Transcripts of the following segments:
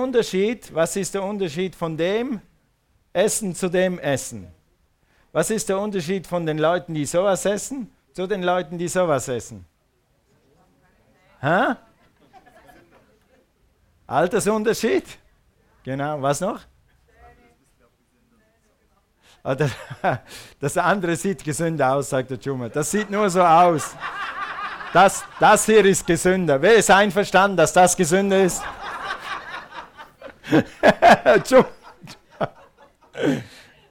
Unterschied, was ist der Unterschied von dem Essen zu dem Essen? Was ist der Unterschied von den Leuten, die sowas essen, zu den Leuten, die sowas essen? Hä? Altersunterschied? Genau, was noch? Ah, das andere sieht gesünder aus, sagt der Dschummer. Das sieht nur so aus. Das, das hier ist gesünder. Wer ist einverstanden, dass das gesünder ist?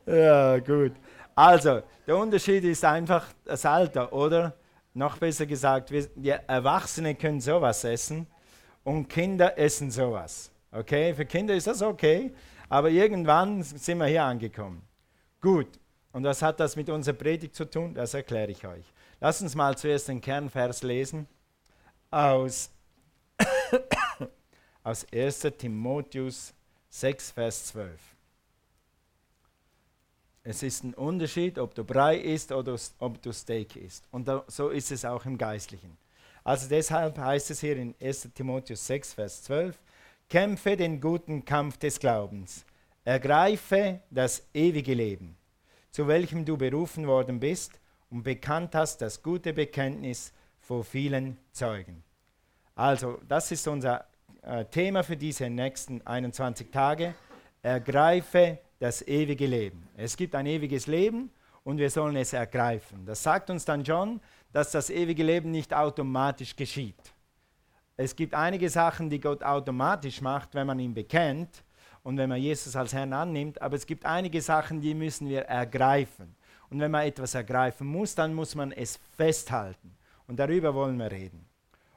Ja, gut. Also, der Unterschied ist einfach das Alter, oder? Noch besser gesagt, wir, die Erwachsene können sowas essen und Kinder essen sowas. Okay, für Kinder ist das okay, aber irgendwann sind wir hier angekommen. Gut, und was hat das mit unserer Predigt zu tun? Das erkläre ich euch. Lass uns mal zuerst den Kernvers lesen aus, aus 1 Timotheus 6, Vers 12. Es ist ein Unterschied, ob du Brei isst oder ob du Steak isst. Und so ist es auch im Geistlichen. Also deshalb heißt es hier in 1 Timotheus 6, Vers 12, kämpfe den guten Kampf des Glaubens, ergreife das ewige Leben, zu welchem du berufen worden bist und bekannt hast das gute Bekenntnis vor vielen Zeugen. Also, das ist unser äh, Thema für diese nächsten 21 Tage. Ergreife das ewige Leben. Es gibt ein ewiges Leben und wir sollen es ergreifen. Das sagt uns dann John, dass das ewige Leben nicht automatisch geschieht. Es gibt einige Sachen, die Gott automatisch macht, wenn man ihn bekennt und wenn man Jesus als Herrn annimmt, aber es gibt einige Sachen, die müssen wir ergreifen. Und wenn man etwas ergreifen muss, dann muss man es festhalten. Und darüber wollen wir reden.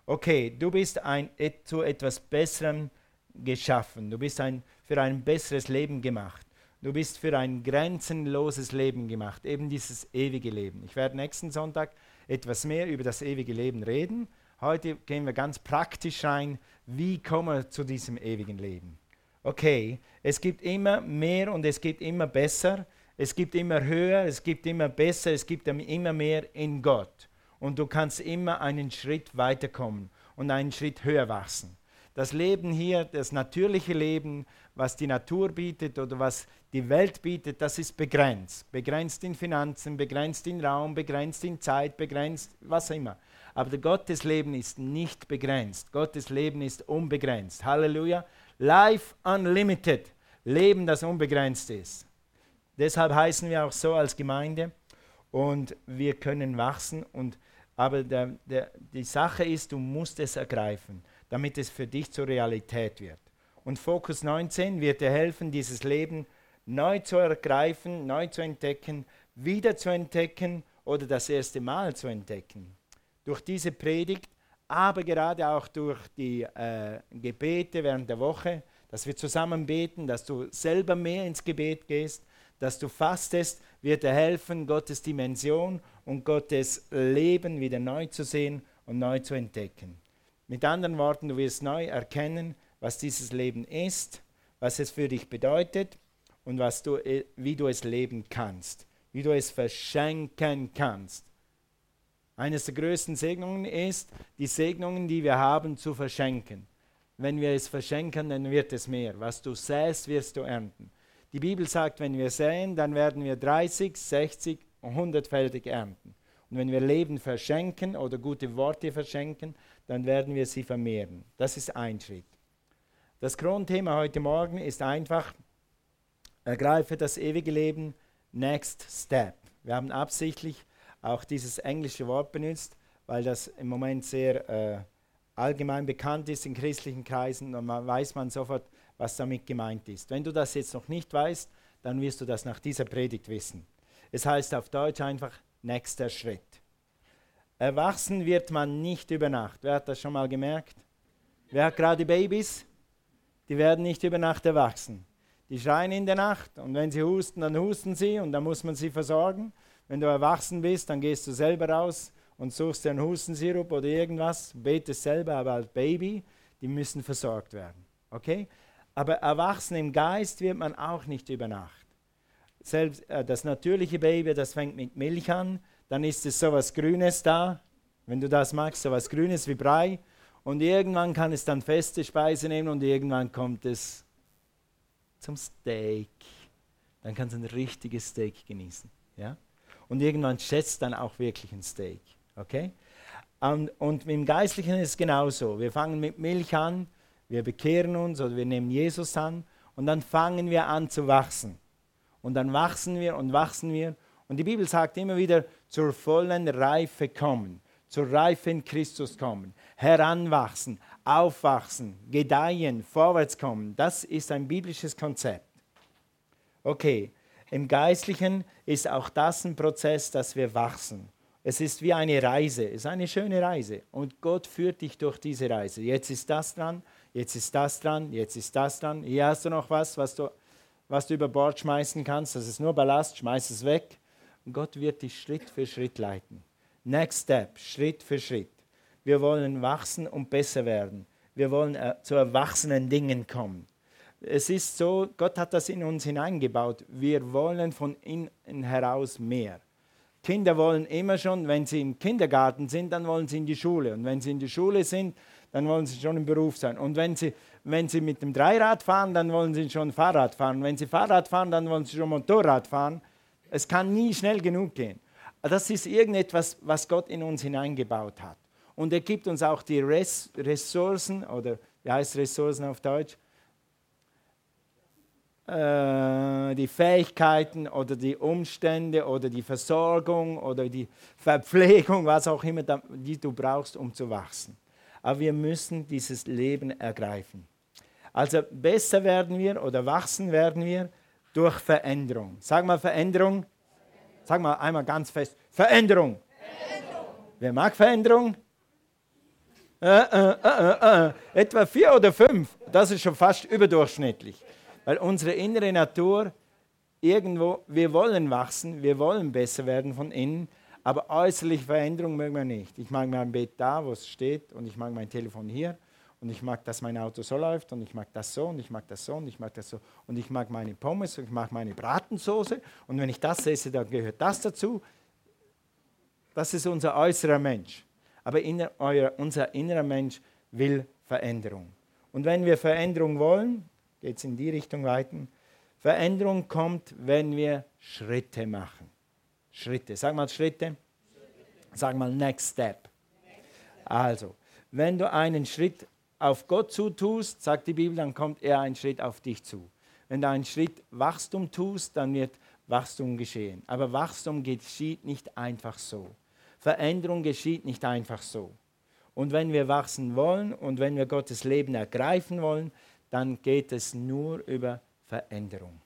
Okay, du bist ein, zu etwas Besserem geschaffen. Du bist ein, für ein besseres Leben gemacht. Du bist für ein grenzenloses Leben gemacht, eben dieses ewige Leben. Ich werde nächsten Sonntag etwas mehr über das ewige Leben reden. Heute gehen wir ganz praktisch rein, wie kommen wir zu diesem ewigen Leben. Okay, es gibt immer mehr und es gibt immer besser. Es gibt immer höher, es gibt immer besser, es gibt immer mehr in Gott. Und du kannst immer einen Schritt weiterkommen und einen Schritt höher wachsen. Das Leben hier, das natürliche Leben, was die Natur bietet oder was die Welt bietet, das ist begrenzt. Begrenzt in Finanzen, begrenzt in Raum, begrenzt in Zeit, begrenzt was immer. Aber Gottes Leben ist nicht begrenzt. Gottes Leben ist unbegrenzt. Halleluja. Life unlimited. Leben, das unbegrenzt ist. Deshalb heißen wir auch so als Gemeinde und wir können wachsen. Und, aber der, der, die Sache ist, du musst es ergreifen, damit es für dich zur Realität wird. Und Fokus 19 wird dir helfen, dieses Leben neu zu ergreifen, neu zu entdecken, wieder zu entdecken oder das erste Mal zu entdecken. Durch diese Predigt, aber gerade auch durch die äh, Gebete während der Woche, dass wir zusammen beten, dass du selber mehr ins Gebet gehst, dass du fastest, wird dir helfen, Gottes Dimension und Gottes Leben wieder neu zu sehen und neu zu entdecken. Mit anderen Worten, du wirst neu erkennen, was dieses Leben ist, was es für dich bedeutet und was du, äh, wie du es leben kannst, wie du es verschenken kannst. Eines der größten Segnungen ist, die Segnungen, die wir haben, zu verschenken. Wenn wir es verschenken, dann wird es mehr. Was du säst, wirst du ernten. Die Bibel sagt, wenn wir säen, dann werden wir 30, 60 und 100-fältig ernten. Und wenn wir Leben verschenken oder gute Worte verschenken, dann werden wir sie vermehren. Das ist ein Schritt. Das Kronthema heute Morgen ist einfach, ergreife das ewige Leben, next step. Wir haben absichtlich auch dieses englische Wort benutzt, weil das im Moment sehr äh, allgemein bekannt ist in christlichen Kreisen und man weiß man sofort, was damit gemeint ist. Wenn du das jetzt noch nicht weißt, dann wirst du das nach dieser Predigt wissen. Es heißt auf Deutsch einfach nächster Schritt. Erwachsen wird man nicht über Nacht. Wer hat das schon mal gemerkt? Wer hat gerade Babys? Die werden nicht über Nacht erwachsen. Die schreien in der Nacht und wenn sie husten, dann husten sie und dann muss man sie versorgen. Wenn du erwachsen bist, dann gehst du selber raus und suchst dir einen Hustensirup oder irgendwas, betest selber, aber als Baby, die müssen versorgt werden. Okay? Aber erwachsen im Geist wird man auch nicht über Nacht. Selbst äh, das natürliche Baby, das fängt mit Milch an, dann ist es so was Grünes da, wenn du das magst, so was Grünes wie Brei. Und irgendwann kann es dann feste Speise nehmen und irgendwann kommt es zum Steak. Dann kannst du ein richtiges Steak genießen. Ja? Und irgendwann schätzt dann auch wirklich ein Steak. Okay? Und, und im Geistlichen ist es genauso. Wir fangen mit Milch an, wir bekehren uns oder wir nehmen Jesus an und dann fangen wir an zu wachsen. Und dann wachsen wir und wachsen wir. Und die Bibel sagt immer wieder, zur vollen Reife kommen, zur Reife in Christus kommen, heranwachsen, aufwachsen, gedeihen, vorwärts kommen. Das ist ein biblisches Konzept. Okay, im Geistlichen ist auch das ein Prozess, dass wir wachsen. Es ist wie eine Reise, es ist eine schöne Reise. Und Gott führt dich durch diese Reise. Jetzt ist das dran, jetzt ist das dran, jetzt ist das dran. Hier hast du noch was, was du, was du über Bord schmeißen kannst. Das ist nur Ballast, schmeiß es weg. Und Gott wird dich Schritt für Schritt leiten. Next Step, Schritt für Schritt. Wir wollen wachsen und besser werden. Wir wollen äh, zu erwachsenen Dingen kommen. Es ist so, Gott hat das in uns hineingebaut. Wir wollen von innen heraus mehr. Kinder wollen immer schon, wenn sie im Kindergarten sind, dann wollen sie in die Schule. Und wenn sie in die Schule sind, dann wollen sie schon im Beruf sein. Und wenn sie, wenn sie mit dem Dreirad fahren, dann wollen sie schon Fahrrad fahren. Wenn sie Fahrrad fahren, dann wollen sie schon Motorrad fahren. Es kann nie schnell genug gehen. Das ist irgendetwas, was Gott in uns hineingebaut hat. Und er gibt uns auch die Ressourcen, oder wie heißt Ressourcen auf Deutsch? Äh, die Fähigkeiten oder die Umstände oder die Versorgung oder die Verpflegung, was auch immer, die du brauchst, um zu wachsen. Aber wir müssen dieses Leben ergreifen. Also besser werden wir oder wachsen werden wir durch Veränderung. Sag mal Veränderung. Sag mal einmal ganz fest. Veränderung. Veränderung. Wer mag Veränderung? Äh, äh, äh, äh, etwa vier oder fünf. Das ist schon fast überdurchschnittlich. Weil unsere innere Natur irgendwo, wir wollen wachsen, wir wollen besser werden von innen, aber äußerliche Veränderung mögen wir nicht. Ich mag mein Bett da, wo es steht, und ich mag mein Telefon hier, und ich mag, dass mein Auto so läuft, und ich mag das so, und ich mag das so, und ich mag das so, und ich mag meine Pommes, und ich mag meine Bratensoße, und wenn ich das esse, dann gehört das dazu. Das ist unser äußerer Mensch. Aber inner, euer, unser innerer Mensch will Veränderung. Und wenn wir Veränderung wollen, geht es in die Richtung weiter. Veränderung kommt, wenn wir Schritte machen. Schritte. Sag mal Schritte. Sag mal Next Step. Also, wenn du einen Schritt auf Gott zutust, sagt die Bibel, dann kommt er einen Schritt auf dich zu. Wenn du einen Schritt Wachstum tust, dann wird Wachstum geschehen. Aber Wachstum geschieht nicht einfach so. Veränderung geschieht nicht einfach so. Und wenn wir wachsen wollen und wenn wir Gottes Leben ergreifen wollen, dann geht es nur über Veränderung.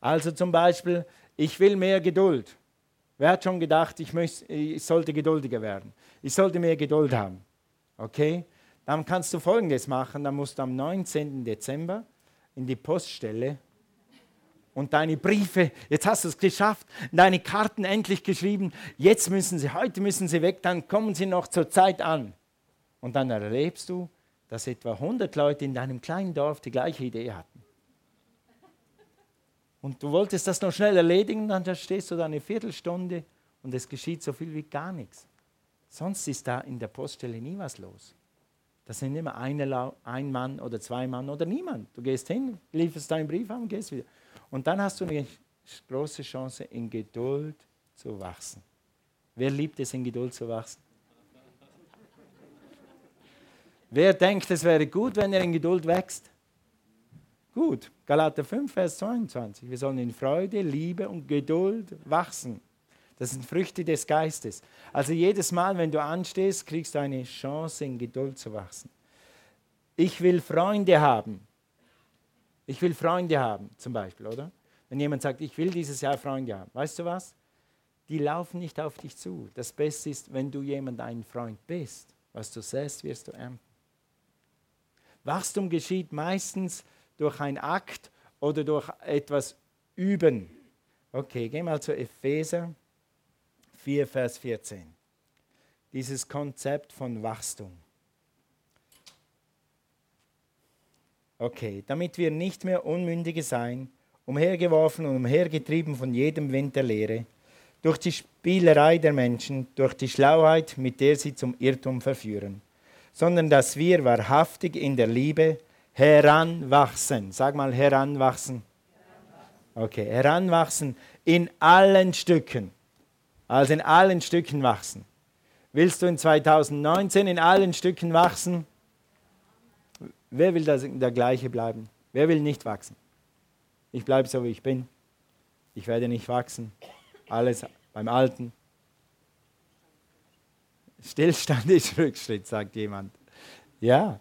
Also zum Beispiel, ich will mehr Geduld. Wer hat schon gedacht, ich, möchte, ich sollte geduldiger werden? Ich sollte mehr Geduld haben. Okay? Dann kannst du Folgendes machen. Dann musst du am 19. Dezember in die Poststelle und deine Briefe, jetzt hast du es geschafft, deine Karten endlich geschrieben, jetzt müssen sie, heute müssen sie weg, dann kommen sie noch zur Zeit an. Und dann erlebst du, dass etwa 100 Leute in deinem kleinen Dorf die gleiche Idee hatten. Und du wolltest das noch schnell erledigen, dann stehst du da eine Viertelstunde und es geschieht so viel wie gar nichts. Sonst ist da in der Poststelle nie was los. Das sind immer eine, ein Mann oder zwei Mann oder niemand. Du gehst hin, lieferst deinen Brief an und gehst wieder. Und dann hast du eine große Chance, in Geduld zu wachsen. Wer liebt es, in Geduld zu wachsen? Wer denkt, es wäre gut, wenn er in Geduld wächst? Gut, Galater 5, Vers 22. Wir sollen in Freude, Liebe und Geduld wachsen. Das sind Früchte des Geistes. Also jedes Mal, wenn du anstehst, kriegst du eine Chance, in Geduld zu wachsen. Ich will Freunde haben. Ich will Freunde haben, zum Beispiel, oder? Wenn jemand sagt, ich will dieses Jahr Freunde haben, weißt du was? Die laufen nicht auf dich zu. Das Beste ist, wenn du jemand ein Freund bist. Was du säst, wirst du ernten. Wachstum geschieht meistens durch einen Akt oder durch etwas Üben. Okay, gehen wir mal zu Epheser 4, Vers 14. Dieses Konzept von Wachstum. Okay, damit wir nicht mehr Unmündige sein, umhergeworfen und umhergetrieben von jedem Wind der Lehre, durch die Spielerei der Menschen, durch die Schlauheit, mit der sie zum Irrtum verführen sondern dass wir wahrhaftig in der Liebe heranwachsen. Sag mal heranwachsen. Okay, heranwachsen in allen Stücken. Also in allen Stücken wachsen. Willst du in 2019 in allen Stücken wachsen? Wer will das der gleiche bleiben? Wer will nicht wachsen? Ich bleibe so, wie ich bin. Ich werde nicht wachsen. Alles beim Alten. Stillstand ist Rückschritt, sagt jemand. Ja,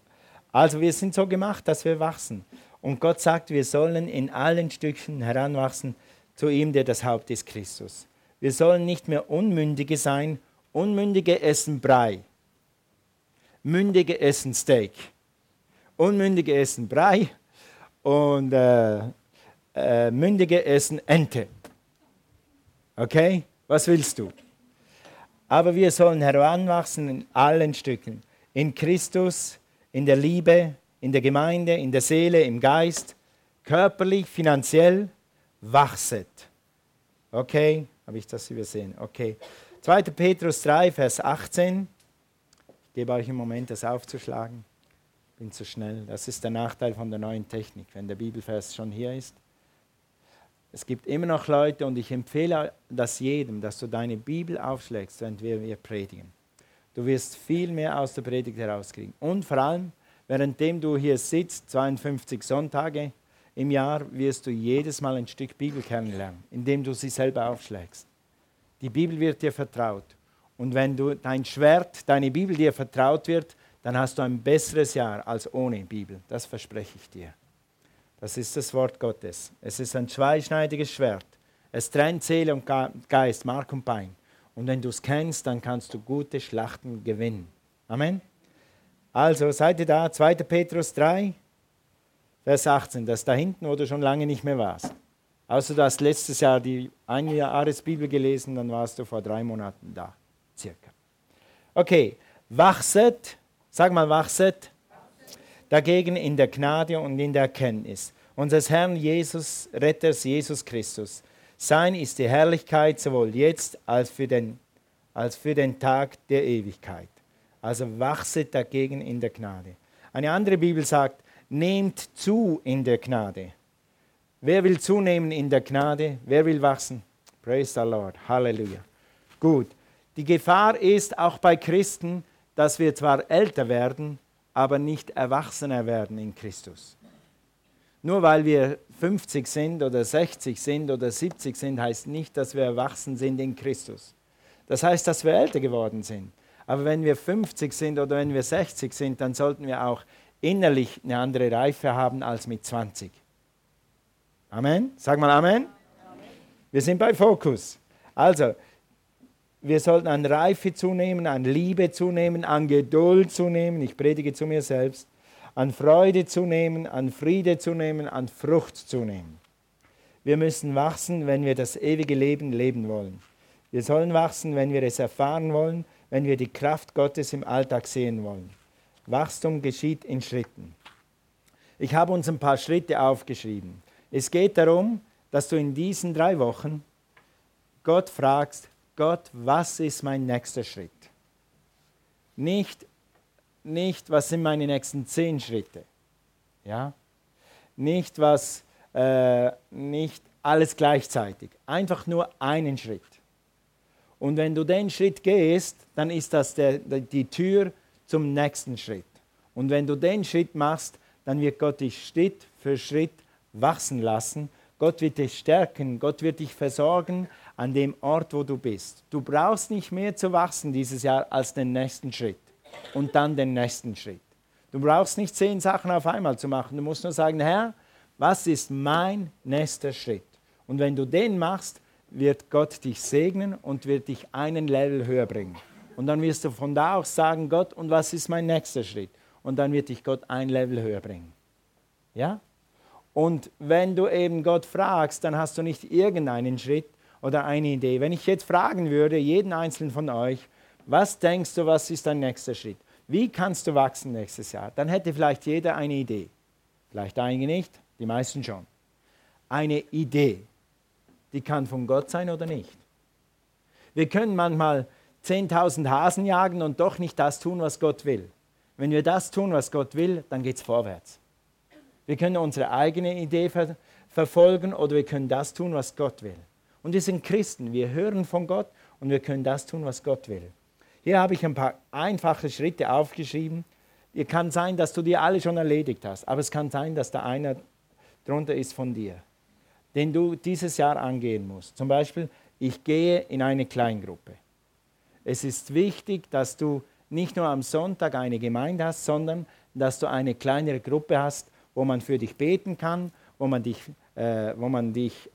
also wir sind so gemacht, dass wir wachsen. Und Gott sagt, wir sollen in allen Stücken heranwachsen zu ihm, der das Haupt ist, Christus. Wir sollen nicht mehr Unmündige sein. Unmündige essen Brei. Mündige essen Steak. Unmündige essen Brei und äh, äh, Mündige essen Ente. Okay? Was willst du? Aber wir sollen heranwachsen in allen Stücken. In Christus, in der Liebe, in der Gemeinde, in der Seele, im Geist, körperlich, finanziell, wachset. Okay? Habe ich das übersehen? Okay. 2. Petrus 3, Vers 18. Ich gebe euch einen Moment, das aufzuschlagen. Bin zu schnell. Das ist der Nachteil von der neuen Technik, wenn der Bibelvers schon hier ist. Es gibt immer noch Leute und ich empfehle das jedem, dass du deine Bibel aufschlägst, wenn wir, wir predigen. Du wirst viel mehr aus der Predigt herauskriegen. Und vor allem, währenddem du hier sitzt, 52 Sonntage im Jahr, wirst du jedes Mal ein Stück Bibel kennenlernen, indem du sie selber aufschlägst. Die Bibel wird dir vertraut. Und wenn du dein Schwert, deine Bibel dir vertraut wird, dann hast du ein besseres Jahr als ohne Bibel. Das verspreche ich dir. Das ist das Wort Gottes. Es ist ein zweischneidiges Schwert. Es trennt Seele und Geist, Mark und Bein. Und wenn du es kennst, dann kannst du gute Schlachten gewinnen. Amen. Also seid ihr da, 2. Petrus 3, Vers 18, das da hinten, wo du schon lange nicht mehr warst. Außer du hast letztes Jahr die Einjahresbibel gelesen, dann warst du vor drei Monaten da, circa. Okay, wachset, sag mal wachset, dagegen in der Gnade und in der Erkenntnis unseres Herrn Jesus, Retters Jesus Christus. Sein ist die Herrlichkeit sowohl jetzt als für den, als für den Tag der Ewigkeit. Also wachset dagegen in der Gnade. Eine andere Bibel sagt, nehmt zu in der Gnade. Wer will zunehmen in der Gnade? Wer will wachsen? Praise the Lord. Halleluja. Gut. Die Gefahr ist auch bei Christen, dass wir zwar älter werden, aber nicht erwachsener werden in Christus. Nur weil wir 50 sind oder 60 sind oder 70 sind, heißt nicht, dass wir erwachsen sind in Christus. Das heißt, dass wir älter geworden sind. Aber wenn wir 50 sind oder wenn wir 60 sind, dann sollten wir auch innerlich eine andere Reife haben als mit 20. Amen. Sag mal Amen. Amen. Wir sind bei Fokus. Also, wir sollten an Reife zunehmen, an Liebe zunehmen, an Geduld zunehmen. Ich predige zu mir selbst. An Freude zunehmen, an Friede zunehmen, an Frucht zunehmen. Wir müssen wachsen, wenn wir das ewige Leben leben wollen. Wir sollen wachsen, wenn wir es erfahren wollen, wenn wir die Kraft Gottes im Alltag sehen wollen. Wachstum geschieht in Schritten. Ich habe uns ein paar Schritte aufgeschrieben. Es geht darum, dass du in diesen drei Wochen Gott fragst, Gott, was ist mein nächster Schritt? Nicht, nicht was sind meine nächsten zehn Schritte. Ja? Nicht, was, äh, nicht alles gleichzeitig. Einfach nur einen Schritt. Und wenn du den Schritt gehst, dann ist das der, die Tür zum nächsten Schritt. Und wenn du den Schritt machst, dann wird Gott dich Schritt für Schritt wachsen lassen. Gott wird dich stärken, Gott wird dich versorgen, an dem Ort, wo du bist. Du brauchst nicht mehr zu wachsen dieses Jahr als den nächsten Schritt und dann den nächsten Schritt. Du brauchst nicht zehn Sachen auf einmal zu machen. Du musst nur sagen, Herr, was ist mein nächster Schritt? Und wenn du den machst, wird Gott dich segnen und wird dich einen Level höher bringen. Und dann wirst du von da aus sagen, Gott, und was ist mein nächster Schritt? Und dann wird dich Gott ein Level höher bringen. Ja? Und wenn du eben Gott fragst, dann hast du nicht irgendeinen Schritt, oder eine Idee. Wenn ich jetzt fragen würde, jeden einzelnen von euch, was denkst du, was ist dein nächster Schritt? Wie kannst du wachsen nächstes Jahr? Dann hätte vielleicht jeder eine Idee. Vielleicht einige nicht, die meisten schon. Eine Idee, die kann von Gott sein oder nicht. Wir können manchmal 10.000 Hasen jagen und doch nicht das tun, was Gott will. wenn wir das tun, was Gott will, dann geht es vorwärts. Wir können unsere eigene Idee ver verfolgen oder wir können das tun, was Gott will. Und wir sind Christen, wir hören von Gott und wir können das tun, was Gott will. Hier habe ich ein paar einfache Schritte aufgeschrieben. Es kann sein, dass du die alle schon erledigt hast, aber es kann sein, dass da einer drunter ist von dir, den du dieses Jahr angehen musst. Zum Beispiel, ich gehe in eine Kleingruppe. Es ist wichtig, dass du nicht nur am Sonntag eine Gemeinde hast, sondern dass du eine kleinere Gruppe hast, wo man für dich beten kann, wo man dich, äh, wo man dich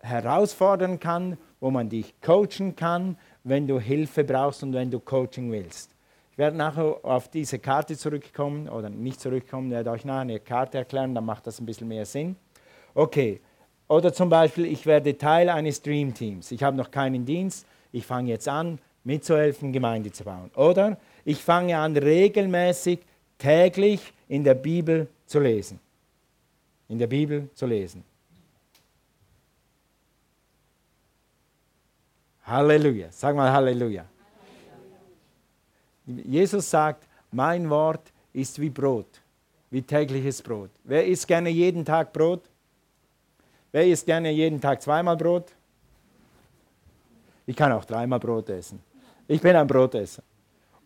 herausfordern kann, wo man dich coachen kann, wenn du Hilfe brauchst und wenn du Coaching willst. Ich werde nachher auf diese Karte zurückkommen oder nicht zurückkommen, werde euch nachher eine Karte erklären, dann macht das ein bisschen mehr Sinn. Okay, oder zum Beispiel, ich werde Teil eines Dream Teams. Ich habe noch keinen Dienst, ich fange jetzt an, mitzuhelfen, Gemeinde zu bauen. Oder ich fange an, regelmäßig, täglich in der Bibel zu lesen. In der Bibel zu lesen. Halleluja. Sag mal Halleluja. Jesus sagt, mein Wort ist wie Brot, wie tägliches Brot. Wer isst gerne jeden Tag Brot? Wer isst gerne jeden Tag zweimal Brot? Ich kann auch dreimal Brot essen. Ich bin ein Brotesser.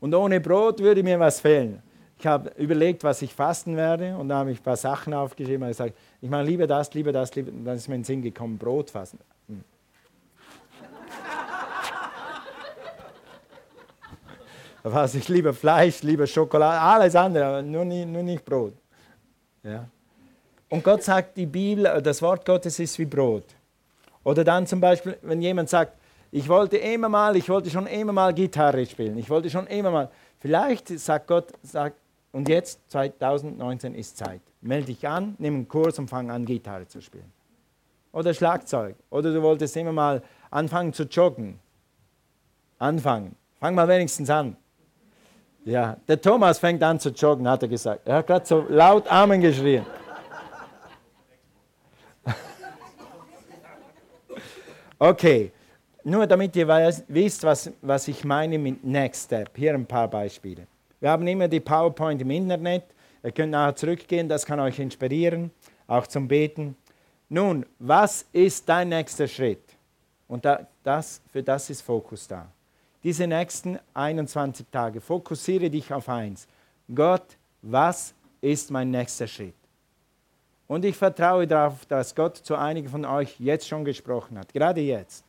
Und ohne Brot würde mir was fehlen. Ich habe überlegt, was ich fasten werde und da habe ich ein paar Sachen aufgeschrieben und gesagt, ich mache lieber das, lieber das, lieber. Und dann ist mir in den Sinn gekommen, Brot fasten. Fasse ich lieber Fleisch, lieber Schokolade, alles andere, aber nur nicht, nur nicht Brot. Ja. Und Gott sagt, die Bibel, das Wort Gottes ist wie Brot. Oder dann zum Beispiel, wenn jemand sagt, ich wollte immer mal, ich wollte schon immer mal Gitarre spielen. Ich wollte schon immer mal. Vielleicht sagt Gott, sagt, und jetzt 2019 ist Zeit. Melde dich an, nimm einen Kurs und fang an, Gitarre zu spielen. Oder Schlagzeug. Oder du wolltest immer mal anfangen zu joggen. Anfangen. Fang mal wenigstens an. Ja, der Thomas fängt an zu joggen, hat er gesagt. Er hat gerade so laut Amen geschrien. Okay, nur damit ihr weiß, wisst, was, was ich meine mit Next Step. Hier ein paar Beispiele. Wir haben immer die PowerPoint im Internet. Ihr könnt nachher zurückgehen, das kann euch inspirieren, auch zum Beten. Nun, was ist dein nächster Schritt? Und da, das, für das ist Fokus da. Diese nächsten 21 Tage, fokussiere dich auf eins. Gott, was ist mein nächster Schritt? Und ich vertraue darauf, dass Gott zu einigen von euch jetzt schon gesprochen hat, gerade jetzt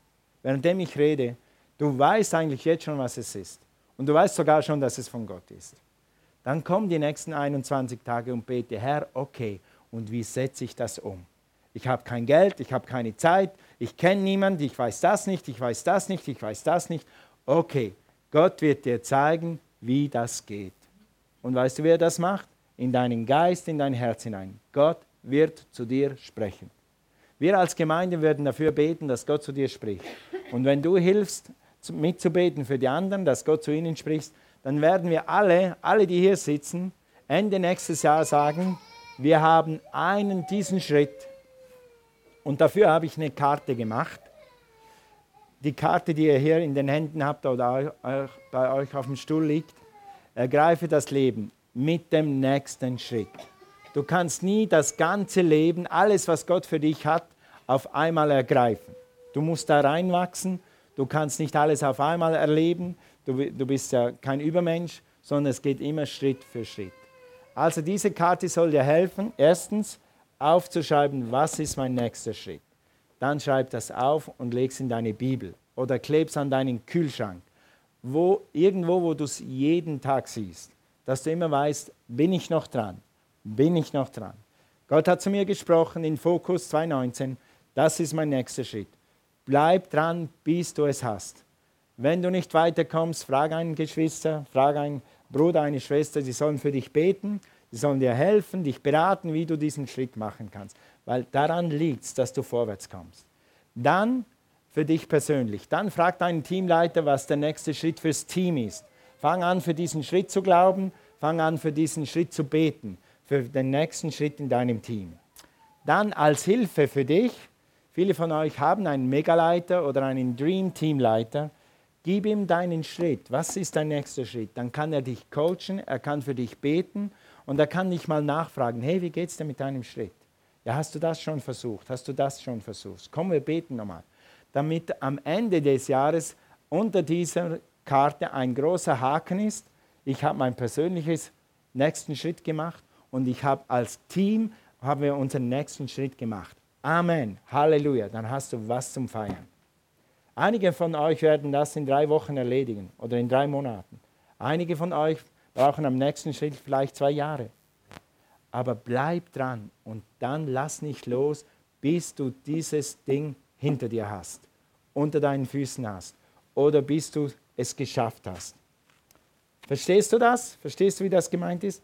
währenddem ich rede, du weißt eigentlich jetzt schon, was es ist. Und du weißt sogar schon, dass es von Gott ist. Dann komm die nächsten 21 Tage und bete, Herr, okay, und wie setze ich das um? Ich habe kein Geld, ich habe keine Zeit, ich kenne niemanden, ich weiß das nicht, ich weiß das nicht, ich weiß das nicht. Okay, Gott wird dir zeigen, wie das geht. Und weißt du, wer das macht? In deinen Geist, in dein Herz hinein. Gott wird zu dir sprechen. Wir als Gemeinde werden dafür beten, dass Gott zu dir spricht. Und wenn du hilfst, mitzubeten für die anderen, dass Gott zu ihnen spricht, dann werden wir alle, alle, die hier sitzen, Ende nächstes Jahr sagen, wir haben einen diesen Schritt. Und dafür habe ich eine Karte gemacht. Die Karte, die ihr hier in den Händen habt oder bei euch auf dem Stuhl liegt, ergreife das Leben mit dem nächsten Schritt. Du kannst nie das ganze Leben, alles, was Gott für dich hat, auf einmal ergreifen. Du musst da reinwachsen. Du kannst nicht alles auf einmal erleben. Du, du bist ja kein Übermensch, sondern es geht immer Schritt für Schritt. Also diese Karte soll dir helfen, erstens aufzuschreiben, was ist mein nächster Schritt. Dann schreib das auf und leg es in deine Bibel oder kleb's an deinen Kühlschrank. Wo, irgendwo, wo du es jeden Tag siehst, dass du immer weißt, bin ich noch dran? bin ich noch dran. Gott hat zu mir gesprochen in Fokus 2.19, das ist mein nächster Schritt. Bleib dran, bis du es hast. Wenn du nicht weiterkommst, frag einen Geschwister, frag einen Bruder, eine Schwester, sie sollen für dich beten, sie sollen dir helfen, dich beraten, wie du diesen Schritt machen kannst. Weil daran liegt es, dass du vorwärts kommst. Dann für dich persönlich. Dann frag deinen Teamleiter, was der nächste Schritt fürs Team ist. Fang an, für diesen Schritt zu glauben, fang an, für diesen Schritt zu beten für den nächsten Schritt in deinem Team. Dann als Hilfe für dich, viele von euch haben einen Megaleiter oder einen Dream Teamleiter, Gib ihm deinen Schritt. Was ist dein nächster Schritt? Dann kann er dich coachen, er kann für dich beten und er kann dich mal nachfragen, hey, wie geht es dir mit deinem Schritt? Ja, hast du das schon versucht? Hast du das schon versucht? Komm, wir beten nochmal. Damit am Ende des Jahres unter dieser Karte ein großer Haken ist. Ich habe mein persönliches nächsten Schritt gemacht und ich habe als Team haben wir unseren nächsten Schritt gemacht. Amen. Halleluja. Dann hast du was zum Feiern. Einige von euch werden das in drei Wochen erledigen oder in drei Monaten. Einige von euch brauchen am nächsten Schritt vielleicht zwei Jahre. Aber bleib dran und dann lass nicht los, bis du dieses Ding hinter dir hast, unter deinen Füßen hast oder bis du es geschafft hast. Verstehst du das? Verstehst du, wie das gemeint ist?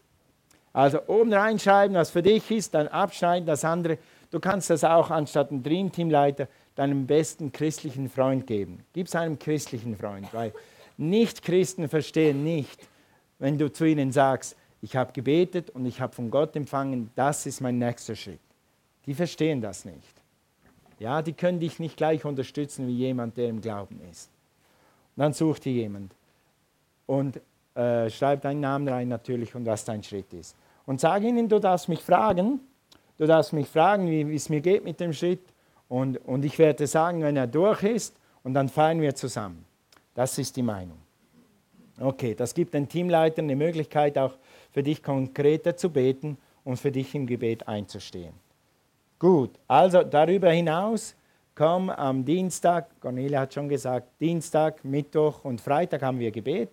Also oben reinschreiben, was für dich ist, dann abschneiden das andere. Du kannst das auch anstatt ein Dreamteamleiter deinem besten christlichen Freund geben. Gib es einem christlichen Freund, weil Nicht-Christen verstehen nicht, wenn du zu ihnen sagst, ich habe gebetet und ich habe von Gott empfangen, das ist mein nächster Schritt. Die verstehen das nicht. Ja, die können dich nicht gleich unterstützen wie jemand, der im Glauben ist. Und dann such dir jemand und äh, schreib deinen Namen rein natürlich und was dein Schritt ist. Und sag ihnen, du darfst mich fragen, du darfst mich fragen, wie es mir geht mit dem Schritt und, und ich werde sagen, wenn er durch ist, und dann feiern wir zusammen. Das ist die Meinung. Okay, das gibt den Teamleitern eine Möglichkeit, auch für dich konkreter zu beten und für dich im Gebet einzustehen. Gut, also darüber hinaus, komm am Dienstag, Cornelia hat schon gesagt, Dienstag, Mittwoch und Freitag haben wir Gebet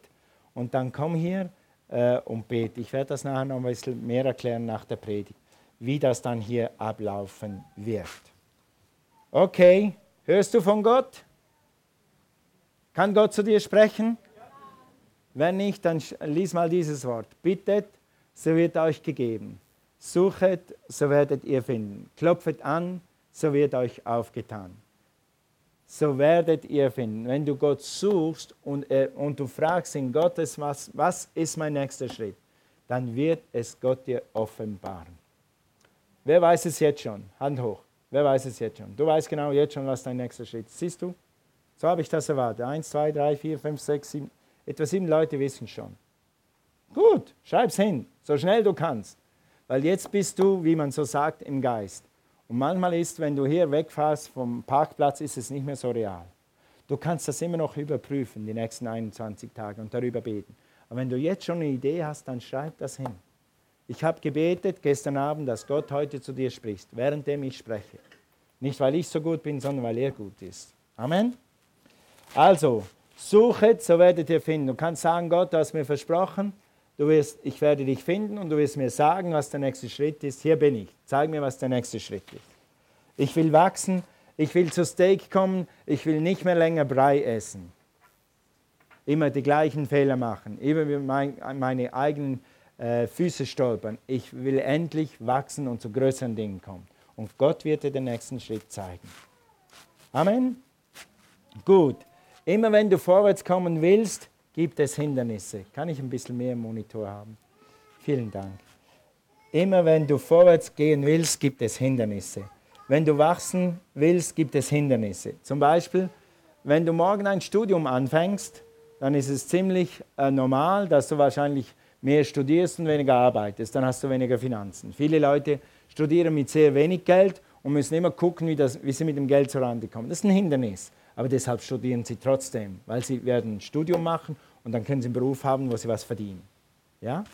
und dann komm hier äh, und bete. Ich werde das nachher noch ein bisschen mehr erklären nach der Predigt, wie das dann hier ablaufen wird. Okay, hörst du von Gott? Kann Gott zu dir sprechen? Wenn nicht, dann lies mal dieses Wort. Bittet, so wird euch gegeben. Suchet, so werdet ihr finden. Klopfet an, so wird euch aufgetan. So werdet ihr finden. Wenn du Gott suchst und, äh, und du fragst in Gottes, was, was ist mein nächster Schritt, dann wird es Gott dir offenbaren. Wer weiß es jetzt schon? Hand hoch. Wer weiß es jetzt schon? Du weißt genau jetzt schon, was dein nächster Schritt ist. Siehst du? So habe ich das erwartet. Eins, zwei, drei, vier, fünf, sechs, sieben. Etwa sieben Leute wissen schon. Gut, schreib's hin, so schnell du kannst. Weil jetzt bist du, wie man so sagt, im Geist. Und manchmal ist, wenn du hier wegfährst vom Parkplatz, ist es nicht mehr so real. Du kannst das immer noch überprüfen, die nächsten 21 Tage und darüber beten. Aber wenn du jetzt schon eine Idee hast, dann schreib das hin. Ich habe gebetet gestern Abend, dass Gott heute zu dir spricht, währenddem ich spreche. Nicht, weil ich so gut bin, sondern weil er gut ist. Amen. Also, suchet, so werdet ihr finden. Du kannst sagen, Gott, du hast mir versprochen, du wirst, ich werde dich finden und du wirst mir sagen, was der nächste Schritt ist. Hier bin ich. Zeig mir, was der nächste Schritt ist. Ich will wachsen, ich will zu Steak kommen, ich will nicht mehr länger Brei essen. Immer die gleichen Fehler machen, immer meine eigenen äh, Füße stolpern. Ich will endlich wachsen und zu größeren Dingen kommen. Und Gott wird dir den nächsten Schritt zeigen. Amen. Gut. Immer wenn du vorwärts kommen willst, gibt es Hindernisse. Kann ich ein bisschen mehr im Monitor haben? Vielen Dank. Immer wenn du vorwärts gehen willst, gibt es Hindernisse. Wenn du wachsen willst, gibt es Hindernisse. Zum Beispiel, wenn du morgen ein Studium anfängst, dann ist es ziemlich äh, normal, dass du wahrscheinlich mehr studierst und weniger arbeitest, dann hast du weniger Finanzen. Viele Leute studieren mit sehr wenig Geld und müssen immer gucken, wie, das, wie sie mit dem Geld zurande kommen. Das ist ein Hindernis. Aber deshalb studieren sie trotzdem, weil sie werden ein Studium machen und dann können sie einen Beruf haben, wo sie was verdienen. Ja?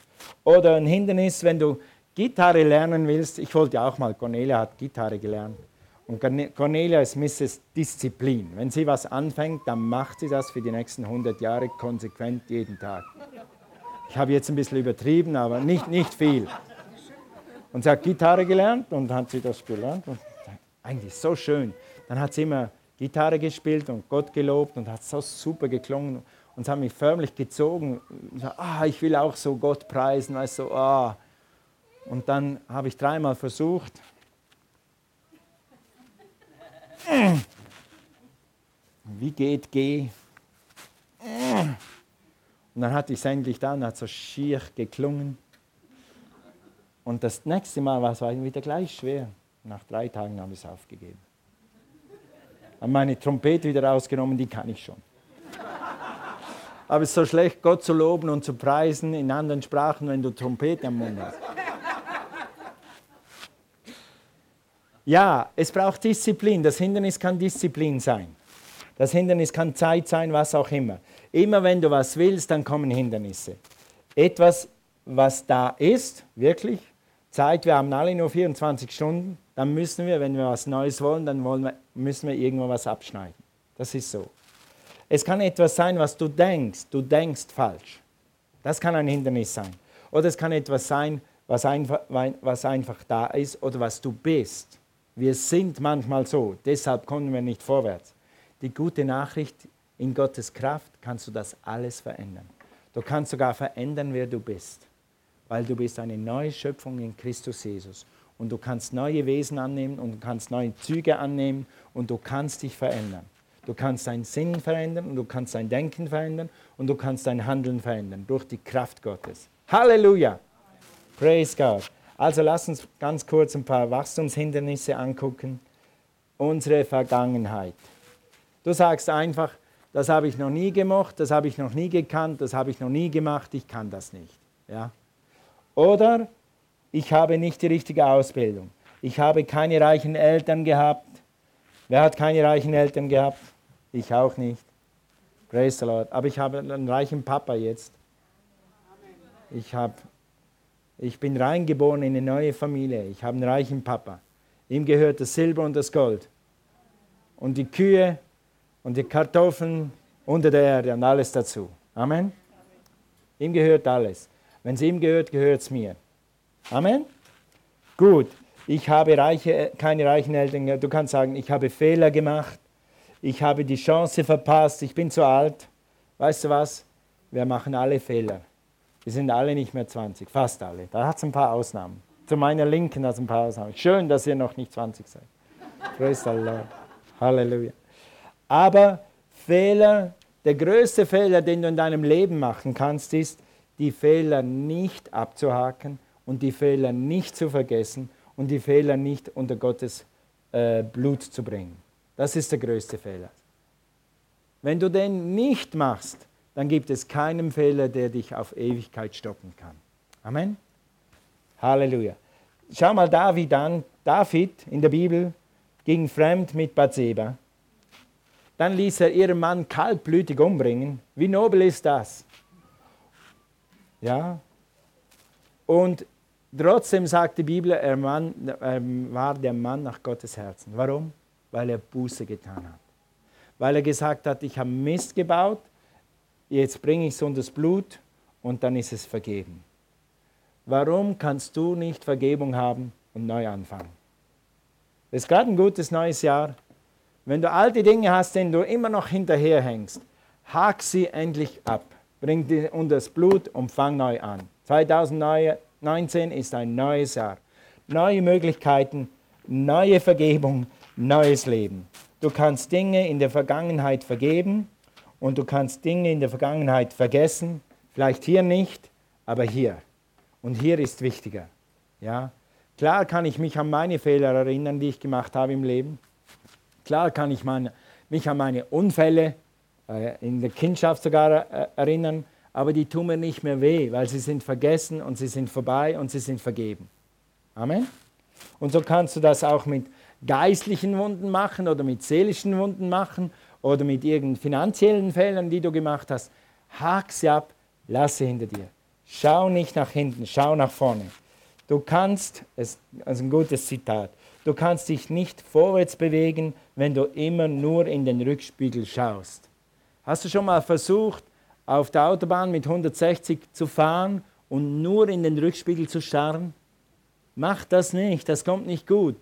Oder ein Hindernis, wenn du Gitarre lernen willst. Ich wollte auch mal, Cornelia hat Gitarre gelernt. Und Cornelia ist Mrs. Disziplin. Wenn sie was anfängt, dann macht sie das für die nächsten 100 Jahre konsequent jeden Tag. Ich habe jetzt ein bisschen übertrieben, aber nicht, nicht viel. Und sie hat Gitarre gelernt und hat sie das gelernt. Und eigentlich so schön. Dann hat sie immer Gitarre gespielt und Gott gelobt und hat so super geklungen. Und es hat mich förmlich gezogen. Und ah, ich will auch so Gott preisen, weißt ah. Und dann habe ich dreimal versucht. Wie geht G? Und dann hatte ich es endlich da und hat so schier geklungen. Und das nächste Mal war es wieder gleich schwer. Nach drei Tagen habe ich es aufgegeben. Meine Trompete wieder rausgenommen, die kann ich schon. Aber es ist so schlecht, Gott zu loben und zu preisen in anderen Sprachen, wenn du Trompete am Mund hast. Ja, es braucht Disziplin. Das Hindernis kann Disziplin sein. Das Hindernis kann Zeit sein, was auch immer. Immer wenn du was willst, dann kommen Hindernisse. Etwas, was da ist, wirklich, Zeit, wir haben alle nur 24 Stunden, dann müssen wir, wenn wir was Neues wollen, dann wollen wir, müssen wir irgendwo was abschneiden. Das ist so. Es kann etwas sein, was du denkst. Du denkst falsch. Das kann ein Hindernis sein. Oder es kann etwas sein, was einfach, was einfach da ist oder was du bist. Wir sind manchmal so, deshalb kommen wir nicht vorwärts. Die gute Nachricht, in Gottes Kraft kannst du das alles verändern. Du kannst sogar verändern, wer du bist, weil du bist eine neue Schöpfung in Christus Jesus. Und du kannst neue Wesen annehmen und du kannst neue Züge annehmen und du kannst dich verändern. Du kannst deinen Sinn verändern und du kannst dein Denken verändern und du kannst dein Handeln verändern durch die Kraft Gottes. Halleluja! Praise God! Also lass uns ganz kurz ein paar Wachstumshindernisse angucken. Unsere Vergangenheit. Du sagst einfach, das habe ich noch nie gemocht, das habe ich noch nie gekannt, das habe ich noch nie gemacht, ich kann das nicht. Ja? Oder ich habe nicht die richtige Ausbildung. Ich habe keine reichen Eltern gehabt. Wer hat keine reichen Eltern gehabt? Ich auch nicht. Praise the Lord. Aber ich habe einen reichen Papa jetzt. Ich, hab, ich bin reingeboren in eine neue Familie. Ich habe einen reichen Papa. Ihm gehört das Silber und das Gold. Und die Kühe und die Kartoffeln unter der Erde und alles dazu. Amen. Ihm gehört alles. Wenn es ihm gehört, gehört es mir. Amen. Gut, ich habe reiche, keine reichen Eltern. Du kannst sagen, ich habe Fehler gemacht ich habe die Chance verpasst, ich bin zu alt. Weißt du was? Wir machen alle Fehler. Wir sind alle nicht mehr 20, fast alle. Da hat es ein paar Ausnahmen. Zu meiner Linken hat es ein paar Ausnahmen. Schön, dass ihr noch nicht 20 seid. Praise Allah. Halleluja. Aber Fehler, der größte Fehler, den du in deinem Leben machen kannst, ist, die Fehler nicht abzuhaken und die Fehler nicht zu vergessen und die Fehler nicht unter Gottes äh, Blut zu bringen. Das ist der größte Fehler. Wenn du den nicht machst, dann gibt es keinen Fehler, der dich auf Ewigkeit stoppen kann. Amen. Halleluja. Schau mal David an. David in der Bibel ging fremd mit Bathseba. Dann ließ er ihren Mann kaltblütig umbringen. Wie nobel ist das? Ja. Und trotzdem sagt die Bibel, er, Mann, er war der Mann nach Gottes Herzen. Warum? weil er Buße getan hat. Weil er gesagt hat, ich habe Mist gebaut, jetzt bringe ich es unter das Blut und dann ist es vergeben. Warum kannst du nicht Vergebung haben und neu anfangen? Es ist gerade ein gutes neues Jahr. Wenn du alte Dinge hast, denen du immer noch hinterherhängst, hak sie endlich ab. Bring die unter das Blut und fang neu an. 2019 ist ein neues Jahr. Neue Möglichkeiten, neue Vergebung, neues Leben. Du kannst Dinge in der Vergangenheit vergeben und du kannst Dinge in der Vergangenheit vergessen. Vielleicht hier nicht, aber hier. Und hier ist wichtiger. Ja? Klar kann ich mich an meine Fehler erinnern, die ich gemacht habe im Leben. Klar kann ich mich an meine Unfälle äh, in der Kindschaft sogar äh, erinnern, aber die tun mir nicht mehr weh, weil sie sind vergessen und sie sind vorbei und sie sind vergeben. Amen. Und so kannst du das auch mit geistlichen Wunden machen oder mit seelischen Wunden machen oder mit irgendeinen finanziellen Fehlern, die du gemacht hast. Hak sie ab, lass sie hinter dir. Schau nicht nach hinten, schau nach vorne. Du kannst, es ist ein gutes Zitat, du kannst dich nicht vorwärts bewegen, wenn du immer nur in den Rückspiegel schaust. Hast du schon mal versucht, auf der Autobahn mit 160 zu fahren und nur in den Rückspiegel zu starren? Mach das nicht, das kommt nicht gut.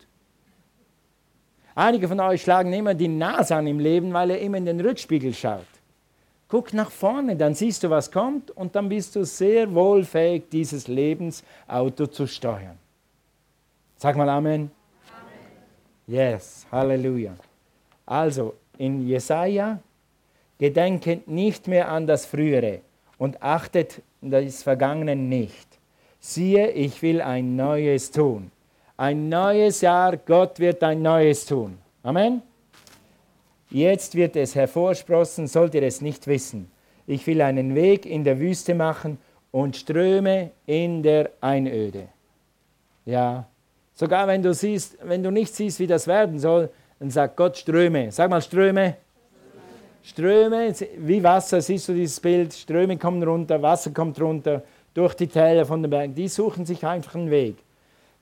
Einige von euch schlagen immer die Nase an im Leben, weil ihr immer in den Rückspiegel schaut. Guck nach vorne, dann siehst du, was kommt und dann bist du sehr wohl fähig, dieses Lebensauto zu steuern. Sag mal Amen. Amen. Yes, Halleluja. Also in Jesaja, gedenket nicht mehr an das Frühere und achtet das Vergangene nicht. Siehe, ich will ein Neues tun. Ein neues Jahr, Gott wird ein Neues tun. Amen. Jetzt wird es hervorsprossen, sollt ihr es nicht wissen. Ich will einen Weg in der Wüste machen und Ströme in der Einöde. Ja, sogar wenn du siehst, wenn du nicht siehst, wie das werden soll, dann sagt Gott Ströme. Sag mal Ströme. Ströme, wie Wasser, siehst du dieses Bild? Ströme kommen runter, Wasser kommt runter durch die Täler von den Bergen. Die suchen sich einfach einen Weg.